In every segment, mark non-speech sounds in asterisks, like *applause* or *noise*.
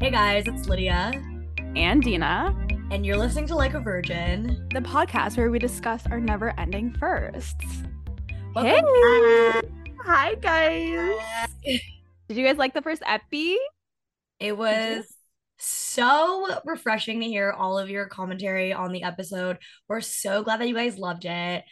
Hey guys, it's Lydia, and Dina, and you're listening to Like a Virgin, the podcast where we discuss our never ending firsts. Welcome hey! back. Hi, guys. *laughs* Did you guys like the first epi? It was so refreshing to hear all of your commentary on the episode. We're so glad that you guys loved it.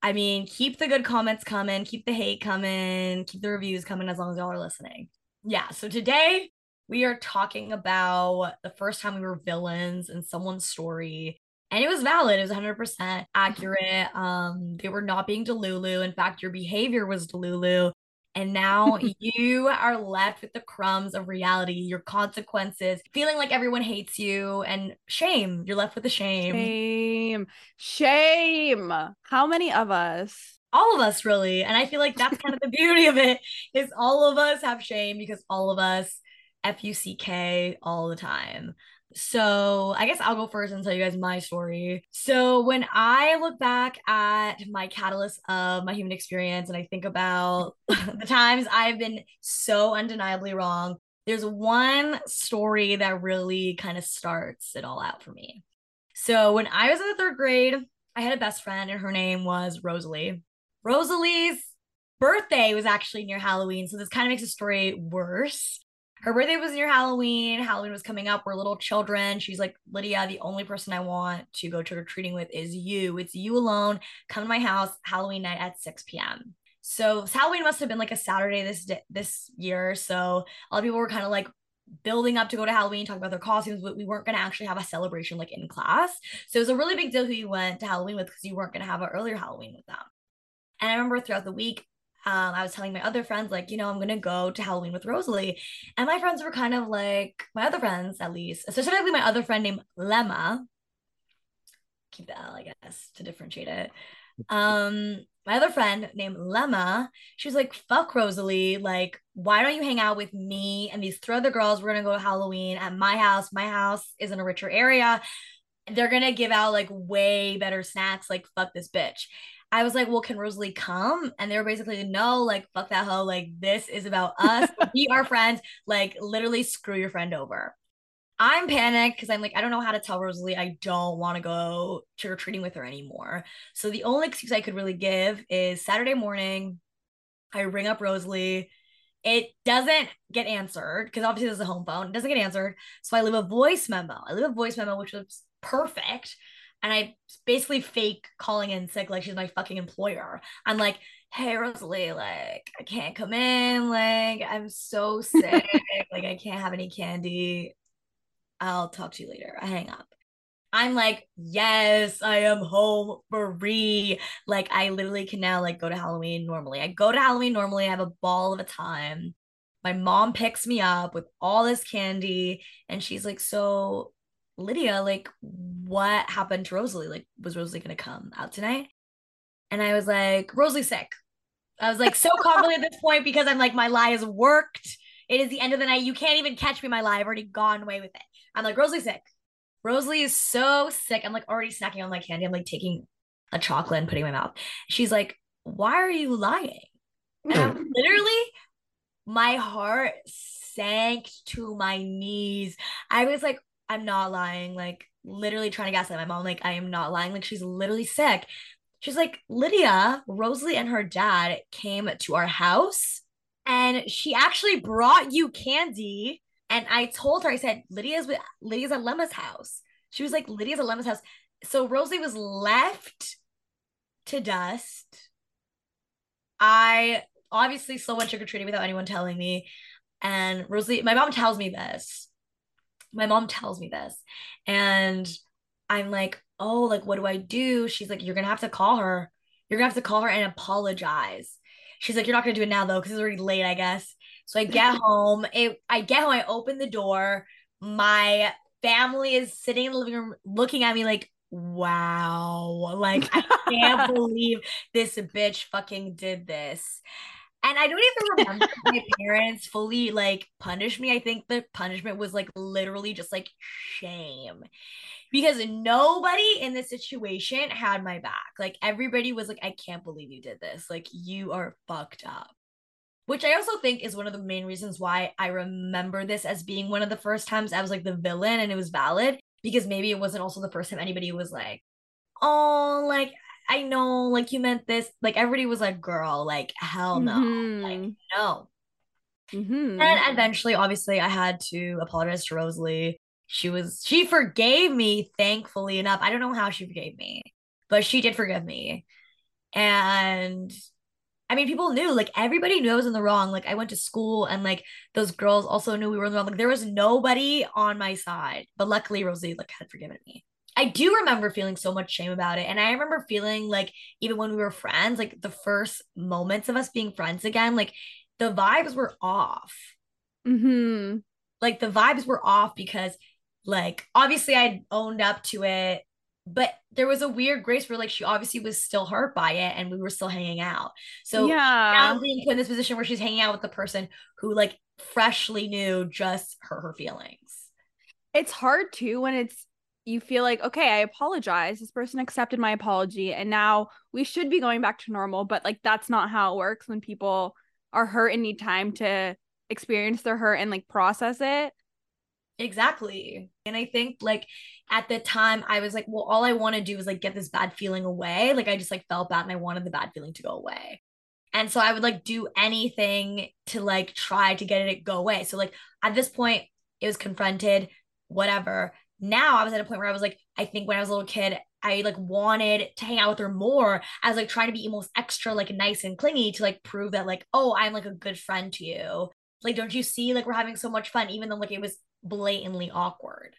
I mean, keep the good comments coming, keep the hate coming, keep the reviews coming as long as y'all are listening. Yeah, so today we are talking about the first time we were villains in someone's story. And it was valid. It was 100% accurate. Um, they were not being Delulu. In fact, your behavior was Delulu. And now *laughs* you are left with the crumbs of reality, your consequences, feeling like everyone hates you, and shame. You're left with the shame. Shame. Shame. How many of us? All of us, really. And I feel like that's kind of the beauty of it *laughs* is all of us have shame because all of us F U C K all the time. So I guess I'll go first and tell you guys my story. So when I look back at my catalyst of my human experience and I think about *laughs* the times I've been so undeniably wrong, there's one story that really kind of starts it all out for me. So when I was in the third grade, I had a best friend and her name was Rosalie. Rosalie's birthday was actually near Halloween, so this kind of makes the story worse her birthday was near Halloween. Halloween was coming up. We're little children. She's like, Lydia, the only person I want to go trick or treating with is you. It's you alone. Come to my house Halloween night at 6 p.m. So Halloween must have been like a Saturday this this year. So a lot of people were kind of like building up to go to Halloween, talk about their costumes, but we weren't going to actually have a celebration like in class. So it was a really big deal who you went to Halloween with because you weren't going to have an earlier Halloween with them. And I remember throughout the week, um, I was telling my other friends, like, you know, I'm gonna go to Halloween with Rosalie. And my friends were kind of like, my other friends, at least, specifically my other friend named Lemma. Keep the L, I guess, to differentiate it. Um, my other friend named Lemma, she was like, fuck Rosalie. Like, why don't you hang out with me and these three other girls? We're gonna go to Halloween at my house. My house is in a richer area. They're gonna give out like way better snacks. Like, fuck this bitch. I was like, well, can Rosalie come? And they were basically, no, like, fuck that hoe. Like, this is about us. *laughs* we are friends. Like, literally, screw your friend over. I'm panicked because I'm like, I don't know how to tell Rosalie I don't want to go trick or treating with her anymore. So the only excuse I could really give is Saturday morning, I ring up Rosalie. It doesn't get answered because obviously there's a home phone. It doesn't get answered. So I leave a voice memo. I leave a voice memo, which was perfect and I basically fake calling in sick like she's my fucking employer. I'm like, hey Rosalie, like I can't come in, like I'm so *laughs* sick, like I can't have any candy. I'll talk to you later. I hang up. I'm like, yes, I am home free. Like I literally can now like go to Halloween normally. I go to Halloween normally. I have a ball of a time. My mom picks me up with all this candy and she's like, so Lydia, like, what happened to Rosalie? Like, was Rosalie gonna come out tonight? And I was like, Rosalie's sick. I was like so confident at this *laughs* point because I'm like, my lie has worked. It is the end of the night. You can't even catch me my lie. I've already gone away with it. I'm like, Rosalie's sick. Rosalie is so sick. I'm like already snacking on my candy. I'm like taking a chocolate and putting in my mouth. She's like, Why are you lying? And I'm *laughs* literally, my heart sank to my knees. I was like, I'm not lying. Like literally trying to gaslight my mom. Like I am not lying. Like she's literally sick. She's like, Lydia, Rosalie and her dad came to our house and she actually brought you candy. And I told her, I said, Lydia's with Lydia's at Lemma's house. She was like, Lydia's at Lemma's house. So Rosalie was left to dust. I obviously still went trick or treating without anyone telling me. And Rosalie, my mom tells me this my mom tells me this and i'm like oh like what do i do? She's like you're gonna have to call her. You're gonna have to call her and apologize. She's like you're not gonna do it now though because it's already late i guess. So i get *laughs* home it, i get home i open the door. My family is sitting in the living room looking at me like wow like i can't *laughs* believe this bitch fucking did this and I don't even *laughs* remember my parents fully like punished me. I think the punishment was like literally just like shame because nobody in this situation had my back. Like everybody was like, I can't believe you did this. Like you are fucked up. which I also think is one of the main reasons why I remember this as being one of the first times I was like the villain and it was valid because maybe it wasn't also the first time anybody was like, oh, like I know, like you meant this. Like everybody was like, girl, like hell no, mm-hmm. like no. Mm-hmm. And eventually, obviously, I had to apologize to Rosalie. She was she forgave me, thankfully enough. I don't know how she forgave me, but she did forgive me. And I mean, people knew, like everybody knew I was in the wrong. Like I went to school and like those girls also knew we were in the wrong. Like there was nobody on my side. But luckily Rosalie like had forgiven me. I do remember feeling so much shame about it. And I remember feeling like even when we were friends, like the first moments of us being friends again, like the vibes were off. Mm-hmm. Like the vibes were off because like obviously I owned up to it but there was a weird grace where like she obviously was still hurt by it and we were still hanging out so yeah now being put in this position where she's hanging out with the person who like freshly knew just hurt her feelings it's hard too when it's you feel like okay i apologize this person accepted my apology and now we should be going back to normal but like that's not how it works when people are hurt and need time to experience their hurt and like process it Exactly. And I think like at the time I was like, well, all I want to do is like get this bad feeling away. Like I just like felt bad and I wanted the bad feeling to go away. And so I would like do anything to like try to get it go away. So like at this point, it was confronted, whatever. Now I was at a point where I was like, I think when I was a little kid, I like wanted to hang out with her more. I was like trying to be almost extra like nice and clingy to like prove that like, oh, I'm like a good friend to you. Like, don't you see like we're having so much fun, even though like it was blatantly awkward.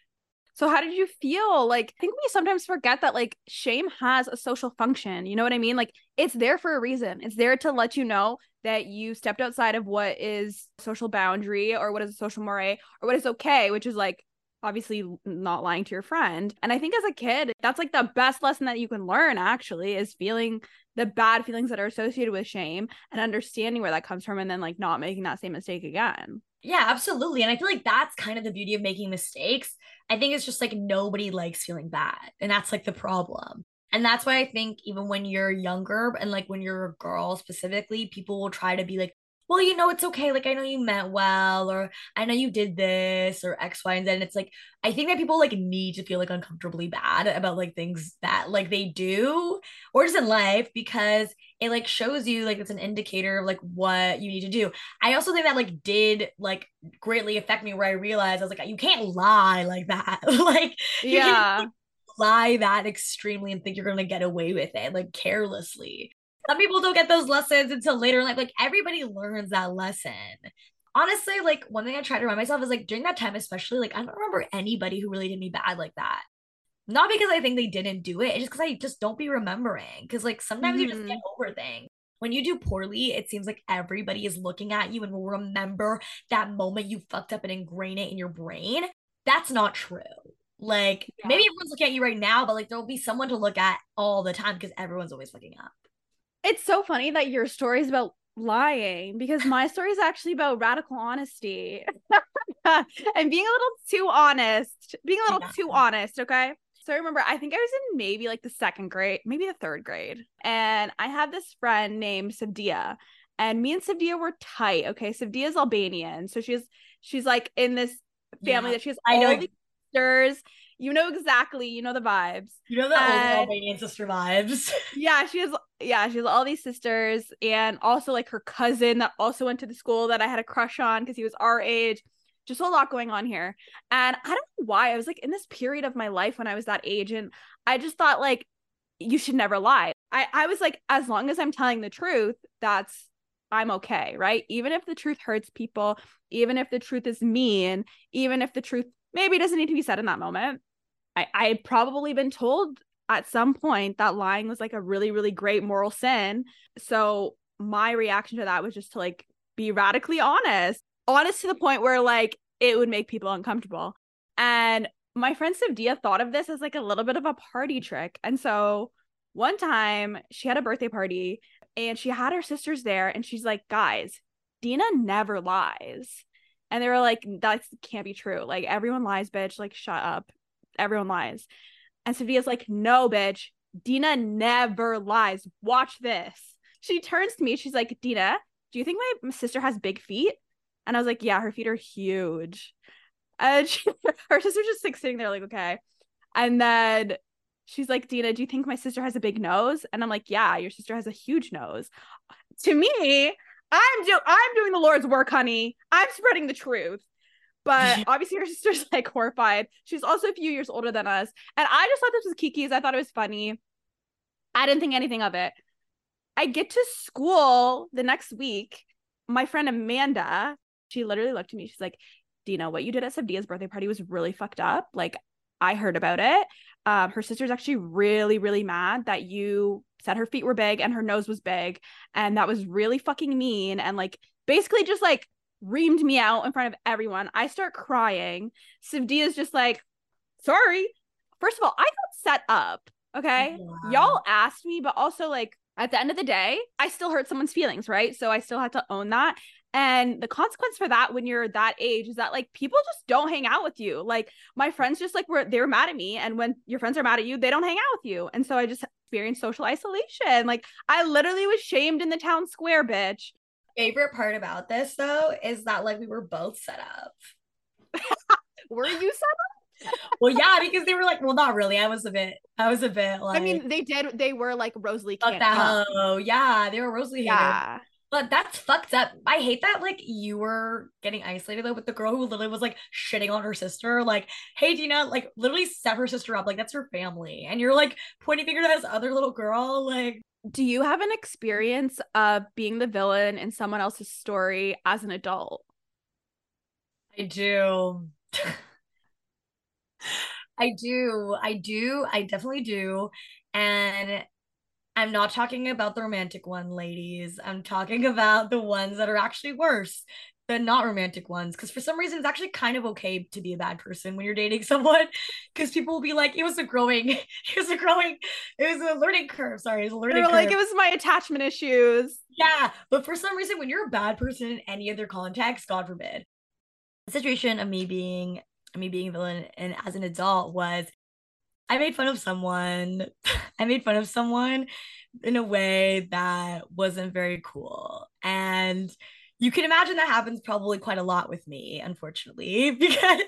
So how did you feel? Like I think we sometimes forget that like shame has a social function. You know what I mean? Like it's there for a reason. It's there to let you know that you stepped outside of what is social boundary or what is a social moray or what is okay, which is like obviously not lying to your friend. And I think as a kid, that's like the best lesson that you can learn actually is feeling the bad feelings that are associated with shame and understanding where that comes from and then like not making that same mistake again. Yeah, absolutely. And I feel like that's kind of the beauty of making mistakes. I think it's just like nobody likes feeling bad. And that's like the problem. And that's why I think even when you're younger and like when you're a girl specifically, people will try to be like, well, you know, it's okay. Like, I know you meant well, or I know you did this, or X, Y, and Z. And it's like, I think that people like need to feel like uncomfortably bad about like things that like they do or just in life because it like shows you like it's an indicator of like what you need to do. I also think that like did like greatly affect me where I realized I was like, you can't lie like that. *laughs* like, yeah. lie that extremely and think you're gonna get away with it like carelessly some people don't get those lessons until later in life. Like everybody learns that lesson. Honestly, like one thing I try to remind myself is like during that time, especially, like I don't remember anybody who really did me bad like that. Not because I think they didn't do it, it's just because I just don't be remembering. Cause like sometimes mm-hmm. you just get mm-hmm. over things. When you do poorly, it seems like everybody is looking at you and will remember that moment you fucked up and ingrain it in your brain. That's not true. Like yeah. maybe everyone's looking at you right now, but like there'll be someone to look at all the time because everyone's always looking up. It's so funny that your story is about lying because my story is actually about radical honesty *laughs* and being a little too honest, being a little yeah. too honest. Okay. So I remember, I think I was in maybe like the second grade, maybe the third grade. And I had this friend named Savdia. And me and Savdia were tight. Okay. Savdia is Albanian. So she's she's like in this family yeah. that she has all I know. these sisters you know exactly, you know the vibes. You know the and, old Albanian sister vibes. *laughs* yeah, she has yeah, she has all these sisters and also like her cousin that also went to the school that I had a crush on because he was our age. Just a lot going on here. And I don't know why. I was like in this period of my life when I was that age and I just thought like you should never lie. I I was like as long as I'm telling the truth, that's I'm okay, right? Even if the truth hurts people, even if the truth is mean, even if the truth maybe doesn't need to be said in that moment. I I had probably been told at some point that lying was like a really really great moral sin. So my reaction to that was just to like be radically honest. Honest to the point where like it would make people uncomfortable. And my friend Savdia thought of this as like a little bit of a party trick. And so one time she had a birthday party and she had her sisters there and she's like, guys, Dina never lies. And they were like, that can't be true. Like, everyone lies, bitch. Like, shut up. Everyone lies. And Sophia's like, no, bitch. Dina never lies. Watch this. She turns to me. She's like, Dina, Do you think my sister has big feet? And I was like, Yeah, her feet are huge. And *laughs* she, her sister's just like sitting there, like, Okay. And then she's like, Dina, do you think my sister has a big nose? And I'm like, Yeah, your sister has a huge nose. To me, I'm do I'm doing the Lord's work, honey. I'm spreading the truth. But obviously her *laughs* sister's like horrified. She's also a few years older than us. And I just thought this was Kiki's. I thought it was funny. I didn't think anything of it. I get to school the next week. My friend Amanda, she literally looked at me. She's like, Dina, what you did at Sabdia's birthday party was really fucked up. Like, I heard about it. Um, her sister's actually really, really mad that you said her feet were big and her nose was big. And that was really fucking mean. And like, basically just like reamed me out in front of everyone. I start crying. Sabdia's just like, sorry. First of all, I got set up. Okay. Wow. Y'all asked me, but also like at the end of the day, I still hurt someone's feelings, right? So I still have to own that. And the consequence for that when you're that age is that like people just don't hang out with you. Like my friends just like were they were mad at me. And when your friends are mad at you, they don't hang out with you. And so I just experienced social isolation. Like I literally was shamed in the town square, bitch. Favorite part about this though is that like we were both set up. *laughs* were you set up? well, yeah, because they were like, well, not really. I was a bit, I was a bit like. I mean, they did. They were like Rosalie. Fuck that hoe. Yeah, they were Rosalie. Yeah. But that's fucked up. I hate that like you were getting isolated though with the girl who literally was like shitting on her sister. Like, hey Dina, like literally set her sister up. Like that's her family. And you're like pointing fingers at this other little girl. Like do you have an experience of being the villain in someone else's story as an adult? I do. *laughs* I do. I do. I definitely do. And I'm not talking about the romantic one, ladies. I'm talking about the ones that are actually worse than not romantic ones. Because for some reason, it's actually kind of okay to be a bad person when you're dating *laughs* someone. Because people will be like, it was a growing, *laughs* it was a growing, it was a learning curve. Sorry, it was a learning curve. They were like it was my attachment issues. Yeah. But for some reason, when you're a bad person in any other context, God forbid, the situation of me being me being a villain and as an adult was I made fun of someone. *laughs* I made fun of someone in a way that wasn't very cool. And you can imagine that happens probably quite a lot with me, unfortunately, *laughs* because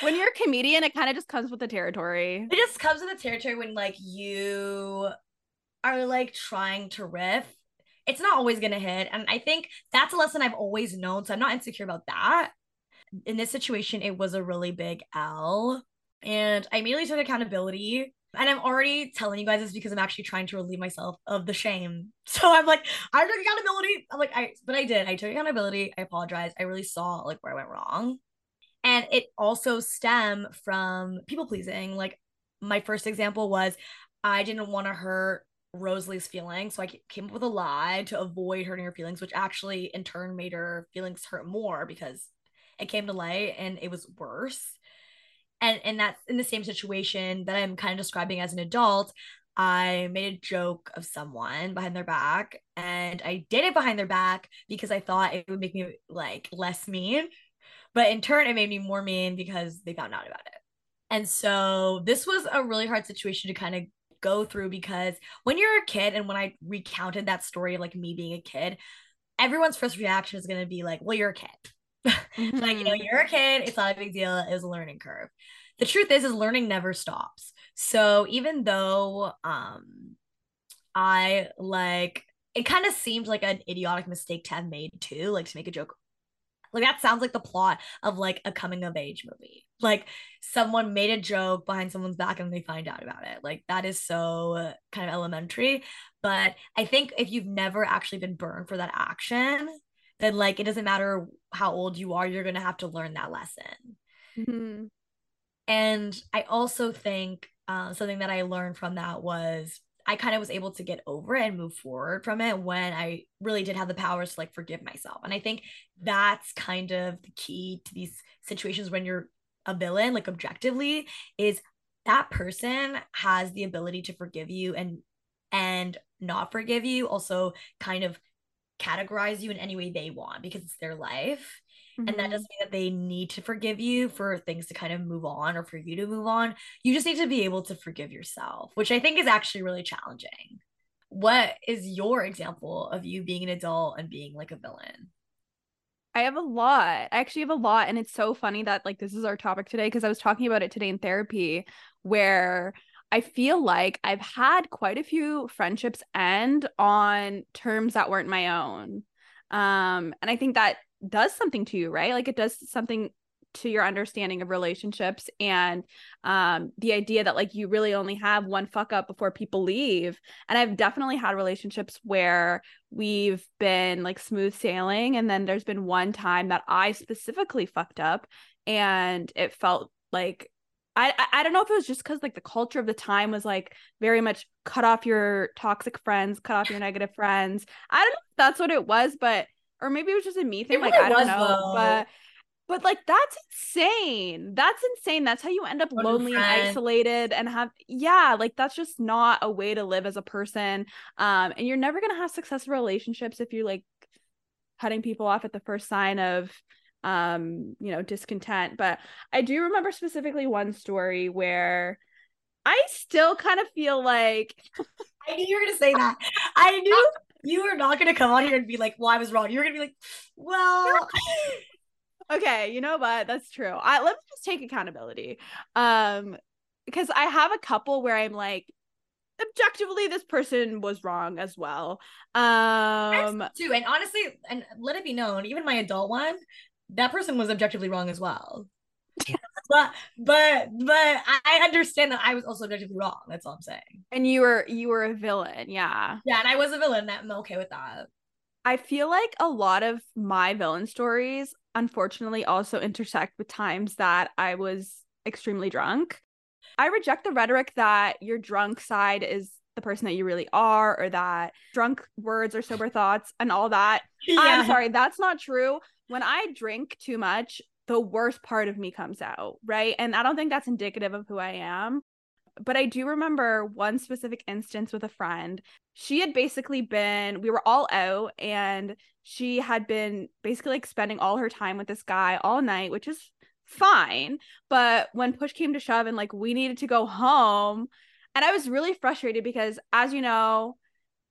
when you're a comedian, it kind of just comes with the territory. It just comes with the territory when like you are like trying to riff. It's not always gonna hit. And I think that's a lesson I've always known. So I'm not insecure about that in this situation, it was a really big L. And I immediately took accountability. And I'm already telling you guys this because I'm actually trying to relieve myself of the shame. *laughs* So I'm like, I took accountability. I'm like, I, but I did. I took accountability. I apologized. I really saw like where I went wrong. And it also stem from people pleasing. Like my first example was I didn't want to hurt Rosalie's feelings. So I came up with a lie to avoid hurting her feelings, which actually in turn made her feelings hurt more because it came to light and it was worse and and that's in the same situation that i'm kind of describing as an adult. I made a joke of someone behind their back and i did it behind their back because i thought it would make me like less mean. But in turn it made me more mean because they found out about it. And so this was a really hard situation to kind of go through because when you're a kid and when i recounted that story of like me being a kid everyone's first reaction is going to be like well you're a kid mm-hmm. *laughs* like you know mm-hmm. you're a kid it's not a big deal it's a learning curve the truth is is learning never stops so even though um i like it kind of seemed like an idiotic mistake to have made too like to make a joke like that sounds like the plot of like a coming of age movie like someone made a joke behind someone's back and they find out about it like that is so kind of elementary but i think if you've never actually been burned for that action then like it doesn't matter how old you are you're going to have to learn that lesson mm-hmm. and i also think uh, something that i learned from that was i kind of was able to get over it and move forward from it when i really did have the powers to like forgive myself and i think that's kind of the key to these situations when you're a villain like objectively is that person has the ability to forgive you and and not forgive you also kind of categorize you in any way they want because it's their life. Mm-hmm. And that doesn't mean that they need to forgive you for things to kind of move on or for you to move on. You just need to be able to forgive yourself, which I think is actually really challenging. what is your example of you being an adult and being like a villain? I have a lot. I actually have a lot. And it's so funny that like this is our topic today because I was talking about it today in therapy where I feel like I've had quite a few friendships end on terms that weren't my own. Um, and I think that does something to you, right? Like it does something to your understanding of relationships and um the idea that like you really only have one fuck up before people leave and i've definitely had relationships where we've been like smooth sailing and then there's been one time that i specifically fucked up and it felt like I, I don't know if it was just because like the culture of the time was like very much cut off your toxic friends, cut off your negative friends. I don't know if that's what it was, but or maybe it was just a me thing. Like I don't know, but but like that's insane. That's insane. That's how you end up lonely and isolated and have yeah, like that's just not a way to live as a person. Um and you're never going to have successful relationships if you're like cutting people off at the first sign of um you know discontent. But i do remember specifically one story where i still kind of feel like *laughs* i knew you were gonna say that. I knew you were not gonna come on here and be like well i was wrong. You were gonna be like well *laughs* okay you know what? That's true. I let me just take accountability um because i have a couple where i'm like objectively this person was wrong as well. Um too and honestly and let it be known even my adult one that person was objectively wrong as well. *laughs* but but but I understand that I was also objectively wrong. That's all I'm saying. And you were you were a villain, yeah. Yeah, and I was a villain. That I'm okay with that. I feel like a lot of my villain stories unfortunately also intersect with times that I was extremely drunk. I reject the rhetoric that your drunk side is the person that you really are or that drunk words or sober thoughts and all that. *laughs* Yeah. I'm sorry, that's not true when I drink too much, the worst part of me comes out, right? And I don't think that's indicative of who I am. But I do remember one specific instance with a friend. She had basically been, we were all out, and she had been basically like spending all her time with this guy all night, which is fine. But when push came to shove and like we needed to go home, and I was really frustrated because, as you know,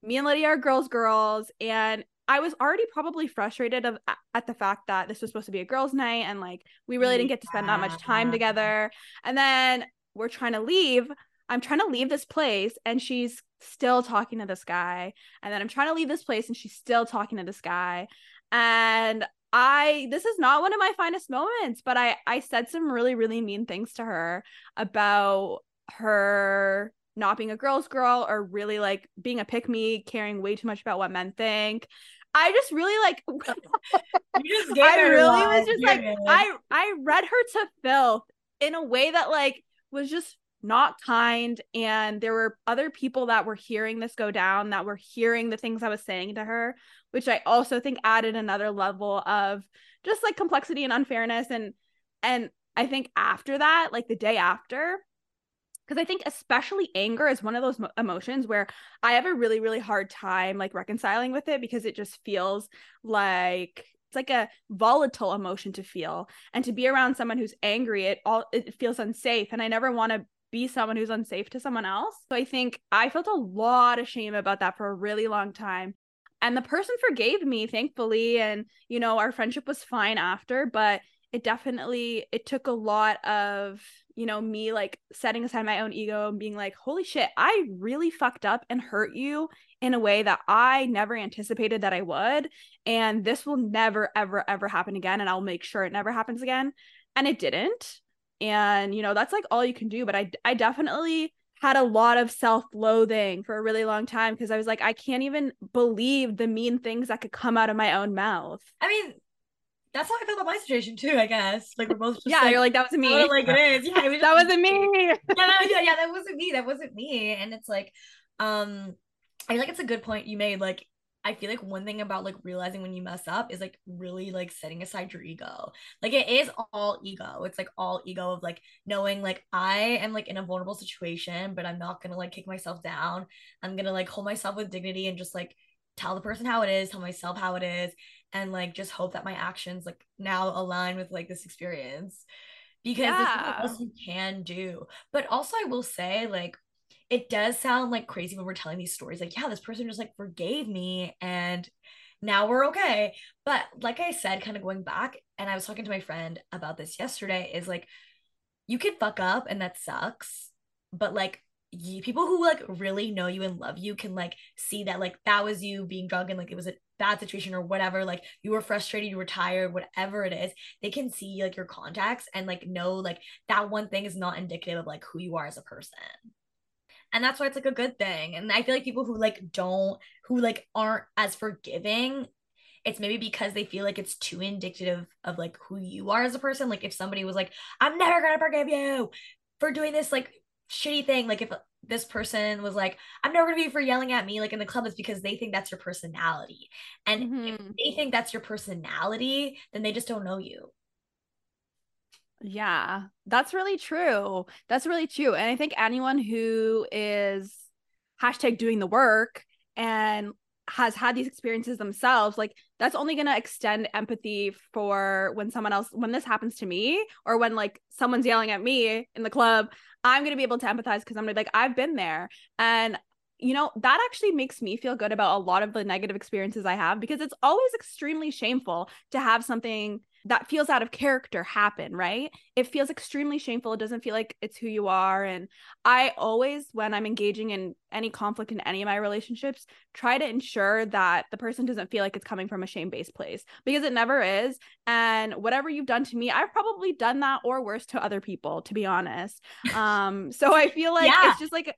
me and Lydia are girls, girls, and I was already probably frustrated of at the fact that this was supposed to be a girls' night and like we really didn't get to spend that much time together. And then we're trying to leave. I'm trying to leave this place and she's still talking to this guy. And then I'm trying to leave this place and she's still talking to this guy. And I this is not one of my finest moments, but I I said some really really mean things to her about her not being a girl's girl or really like being a pick me, caring way too much about what men think. I just really like *laughs* just I really was just like I I read her to filth in a way that like was just not kind and there were other people that were hearing this go down that were hearing the things I was saying to her which I also think added another level of just like complexity and unfairness and and I think after that like the day after because I think especially anger is one of those mo- emotions where I have a really really hard time like reconciling with it because it just feels like it's like a volatile emotion to feel and to be around someone who's angry it all it feels unsafe and I never want to be someone who's unsafe to someone else. So I think I felt a lot of shame about that for a really long time. And the person forgave me thankfully and you know our friendship was fine after, but it definitely it took a lot of you know me like setting aside my own ego and being like holy shit i really fucked up and hurt you in a way that i never anticipated that i would and this will never ever ever happen again and i'll make sure it never happens again and it didn't and you know that's like all you can do but i i definitely had a lot of self-loathing for a really long time because i was like i can't even believe the mean things that could come out of my own mouth. I mean that's how I felt about my situation too. I guess like we're both just yeah. Like, you're like that wasn't me. Like it is. Yeah, was *laughs* that wasn't me. *laughs* yeah, yeah, yeah. That wasn't me. That wasn't me. And it's like, um, I feel like it's a good point you made. Like, I feel like one thing about like realizing when you mess up is like really like setting aside your ego. Like it is all ego. It's like all ego of like knowing like I am like in a vulnerable situation, but I'm not gonna like kick myself down. I'm gonna like hold myself with dignity and just like tell the person how it is, tell myself how it is, and like just hope that my actions like now align with like this experience because yeah. there's nothing else you can do. But also, I will say, like, it does sound like crazy when we're telling these stories like yeah this person just like forgave me and now we're okay but like i said kind of going back and i was talking to my friend about this yesterday is like you can fuck up and that sucks but like you, people who like really know you and love you can like see that like that was you being drunk and like it was a bad situation or whatever like you were frustrated you were tired whatever it is they can see like your contacts and like know like that one thing is not indicative of like who you are as a person. And that's why it's like a good thing. And i feel like people who like don't who like aren't as forgiving it's maybe because they feel like it's too indicative of like who you are as a person. Like if somebody was like i'm never gonna forgive you for doing this like shitty thing like if this person was like i'm never gonna be for yelling at me like in the club is because they think that's your personality. And mm-hmm. if they think that's your personality then they just don't know you. Yeah that's really true. That's really true. And i think anyone who is hashtag doing the work and has had these experiences themselves like that's only going to extend empathy for when someone else when this happens to me or when like someone's yelling at me in the club i'm going to be able to empathize because i'm going to be like i've been there. And you know that actually makes me feel good about a lot of the negative experiences i have because it's always extremely shameful to have something that feels out of character happen, right? It feels extremely shameful. It doesn't feel like it's who you are. And I always, when I'm engaging in any conflict in any of my relationships, try to ensure that the person doesn't feel like it's coming from a shame based place because it never is. And whatever you've done to me, I've probably done that or worse to other people, to be honest. Um, *laughs* so I feel like yeah. it's just like,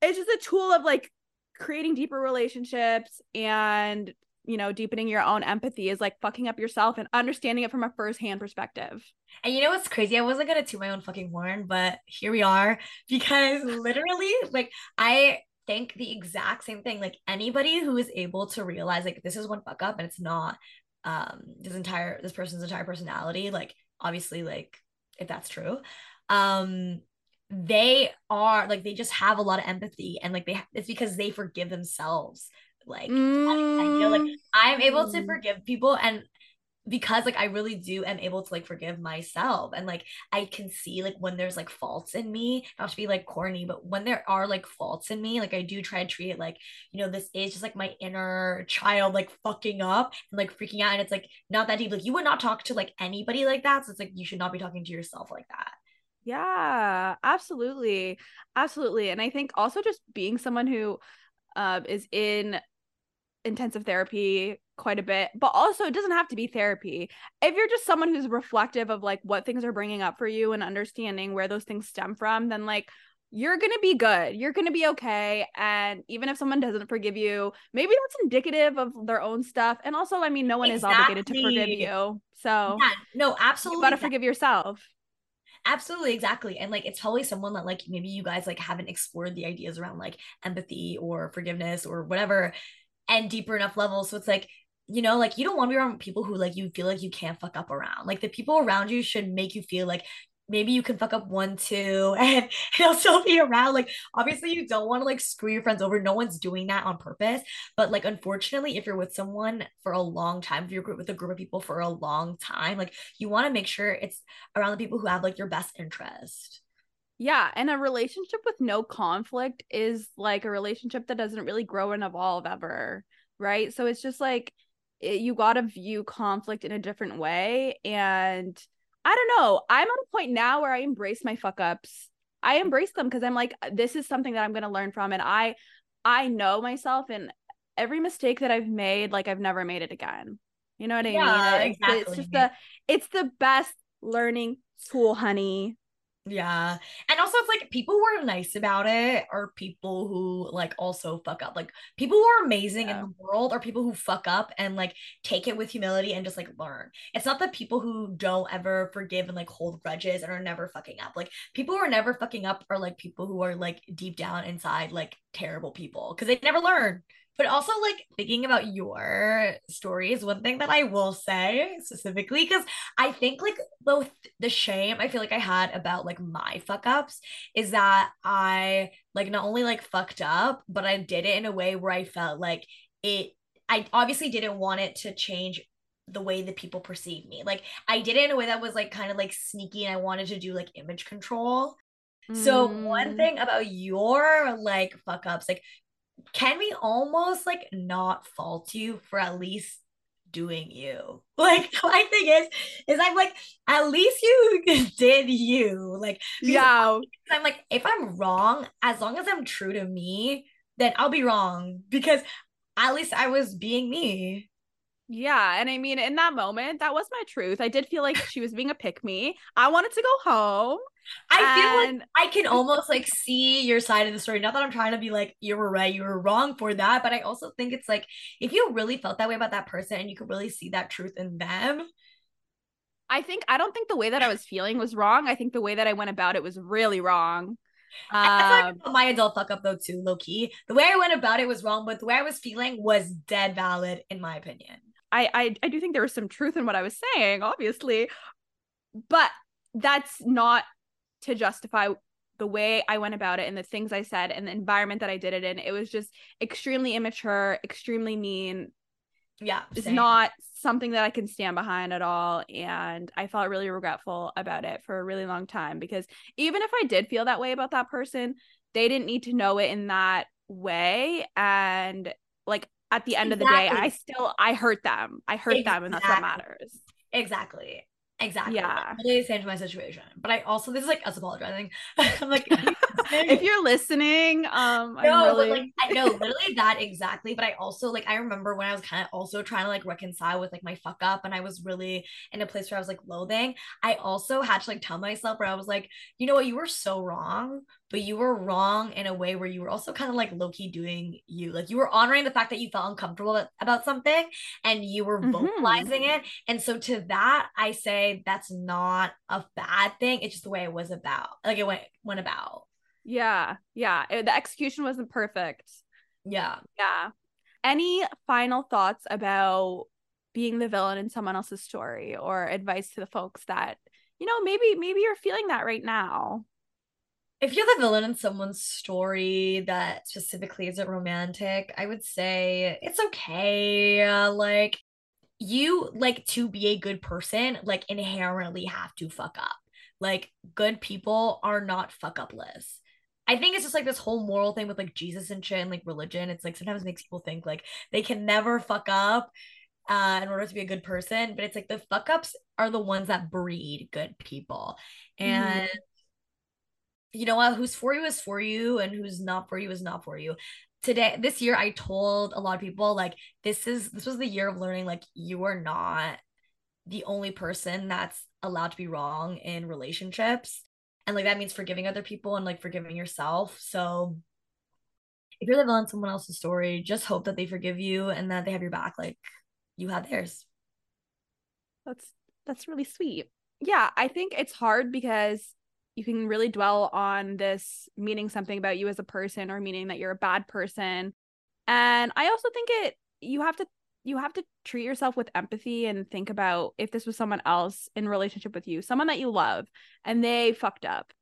it's just a tool of like creating deeper relationships and you know, deepening your own empathy is like fucking up yourself and understanding it from a first-hand perspective. And you know what's crazy? I wasn't gonna toot my own fucking horn, but here we are *laughs* because literally, like, I think the exact same thing. Like anybody who is able to realize like this is one fuck up and it's not um this entire this person's entire personality, like obviously, like if that's true, um they are like they just have a lot of empathy and like they it's because they forgive themselves like mm. I feel like I'm able to mm. forgive people and because like I really do am able to like forgive myself and like I can see like when there's like faults in me not to be like corny but when there are like faults in me like I do try to treat it like you know this is just like my inner child like fucking up and like freaking out and it's like not that deep like you would not talk to like anybody like that so it's like you should not be talking to yourself like that yeah absolutely absolutely and I think also just being someone who uh, is in intensive therapy quite a bit but also it doesn't have to be therapy. If you're just someone who's reflective of like what things are bringing up for you and understanding where those things stem from then like you're going to be good. You're going to be okay. And even if someone doesn't forgive you maybe that's indicative of their own stuff. And also i mean no one exactly. is obligated to forgive you. So yeah, no absolutely you got to forgive yourself. Absolutely exactly. And like it's probably someone that like maybe you guys like haven't explored the ideas around like empathy or forgiveness or whatever and deeper enough levels. So it's like, you know, like you don't want to be around people who like you feel like you can't fuck up around. Like the people around you should make you feel like maybe you can fuck up one, two, *laughs* and he'll still be around. Like, obviously, you don't want to like screw your friends over. No one's doing that on purpose. But like, unfortunately, if you're with someone for a long time, if you're with a group of people for a long time, like you want to make sure it's around the people who have like your best interest. Yeah, and a relationship with no conflict is like a relationship that doesn't really grow and evolve ever, right? So it's just like it, you got to view conflict in a different way and I don't know. I'm at a point now where I embrace my fuck ups. I embrace them because I'm like uh, this is something that I'm going to learn from and I I know myself and every mistake that I've made like I've never made it again. You know what I yeah, mean? Exactly. It's just the it's the best learning tool, honey. Yeah. And also it's like people who are nice about it are people who like also fuck up. Like people who are amazing yeah. in the world are people who fuck up and like take it with humility and just like learn. It's not the people who don't ever forgive and like hold grudges and are never fucking up. Like people who are never fucking up are like people who are like deep down inside like terrible people because they never learn. But also, like thinking about your stories, one thing that I will say specifically, because I think like both the shame I feel like I had about like my fuck ups is that I like not only like fucked up, but I did it in a way where I felt like it, I obviously didn't want it to change the way that people perceive me. Like I did it in a way that was like kind of like sneaky and I wanted to do like image control So one Mm. thing about your like fuck ups, like can we almost like not fault you for at least doing you? *laughs* Like my thing is, is I'm like, at least you *laughs* did you. Like Yeah. I'm like, if I'm wrong, as long as I'm true to me, then I'll be wrong because at least I was being me. Yeah. And I mean, in that moment, that was my truth. I did feel like she was being a pick me. I wanted to go home. I feel like I can almost like see your side of the story. Not that I'm trying to be like, you were right, you were wrong for that. But I also think it's like, if you really felt that way about that person and you could really see that truth in them, I think, I don't think the way that I was feeling was wrong. I think the way that I went about it was really wrong. And Um, my adult fuck up though too, low key. The way I went about it was wrong, but the way I was feeling was dead valid in my opinion. I, I I do think there was some truth in what I was saying, obviously, but that's not to justify the way I went about it and the things I said and the environment that I did it in. It was just extremely immature, extremely mean. Yeah, It's not something that I can stand behind at all. And I felt really regretful about it for a really long time because even if I did feel that way about that person, they didn't need to know it in that way. And like at the end of the day, I still I hurt them. I hurt them, and that's what matters. Exactly. Exactly. Yeah. Really the same to my situation. But I also this is like us apologizing. *laughs* I'm like *laughs* if you're listening- um, I'm no, really like I know literally that exactly. But I also like I remember when I was kind of also trying to like reconcile with like my fuck up, and I was really in a place where I was like loathing. I also had to like tell myself where I was like, you know what, you were so wrong, but you were wrong in a way where you were also kind of like low key doing you. Like you were honoring the fact that you felt uncomfortable about- something, and you were Mhm. vocalizing it. And so to that, I say that's not a bad thing. It's just the way it was about, like it went went about. Yeah, yeah. It- the execution wasn't perfect. Yeah. Yeah. Any final thoughts about being the villain in someone else's story or advice to the folks that, you know, maybe maybe you're feeling that right now? If you're the villain in someone's story that specifically isn't romantic, I would say it's okay. Uh, like you like to be a good person, like inherently have to fuck up. Like good people are not fuck upless. I think it's just like this whole moral thing with like Jesus and shit and like religion. It's like sometimes makes people think like they can never fuck up uh in order to be a good person, but it's like the fuck ups are the ones that breed good people. And you know what? Who's for you is for you, and who's not for you is not for you. Today, this year, I told a lot of people like this is this was the year of learning. Like you are not the only person that's allowed to be wrong in relationships, and like that means forgiving other people and like forgiving yourself. So if you're the villain in someone else's story, just hope that they forgive you and that they have your back, like you had theirs. That's that's really sweet. Yeah, I think it's hard because you can really dwell on this meaning something about you as a person or meaning that you're a bad person. And I also think it you have to you have to treat yourself with empathy and think about if this was someone else in relationship with you, someone that you love and they fucked up.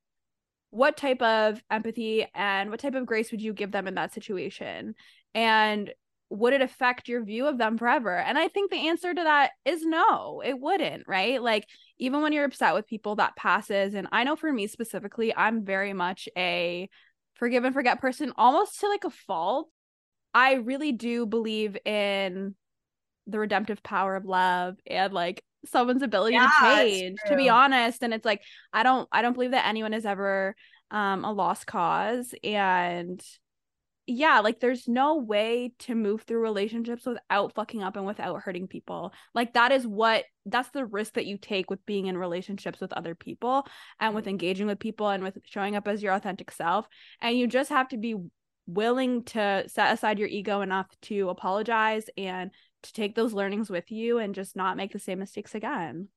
What type of empathy and what type of grace would you give them in that situation? And would it affect your view of them forever? And I think the answer to that is no, it wouldn't, right? Like, even when you're upset with people, that passes. And I know for me specifically, I'm very much a forgive and forget person, almost to like a fault. I really do believe in the redemptive power of love and like someone's ability Yeah, to change to be honest and it's like i don't i don't believe that anyone is ever um a lost cause and yeah, like there's no way to move through relationships without fucking up and without hurting people. Like that is what that's the risk that you take with being in relationships with other people and with engaging with people and with showing up as your authentic self. And you just have to be willing to set aside your ego enough to apologize and to take those learnings with you and just not make the same mistakes again.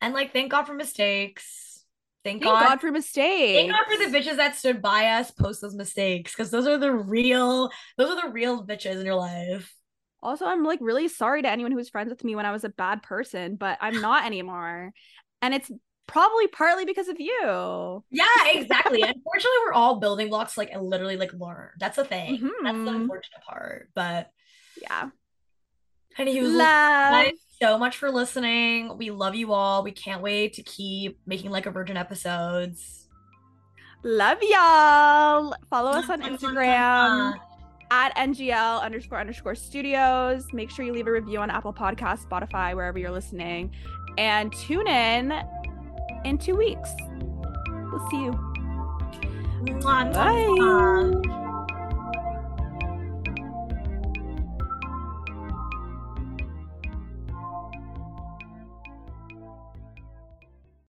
And like, thank God for mistakes. Thank, Thank God. God for mistakes. Thank God for the bitches that stood by us post those mistakes because those are the real, those are the real bitches in your life. Also, I'm like really sorry to anyone who was friends with me when I was a bad person, but I'm *sighs* not anymore. And it's probably partly because of you. Yeah, exactly. Unfortunately, we're all building blocks, like and literally like learn. That's the thing. That's the Mhm. unfortunate part. But Yeah. Anywho, Love. so much for listening. We love you all. We can't wait to keep making like a virgin episodes. Love y'all. Follow us on Instagram at NGL underscore underscore studios. Make sure you leave a review on Apple Podcasts, Spotify, wherever you're listening. And tune in in two weeks. We'll see you. Mwah. Bye.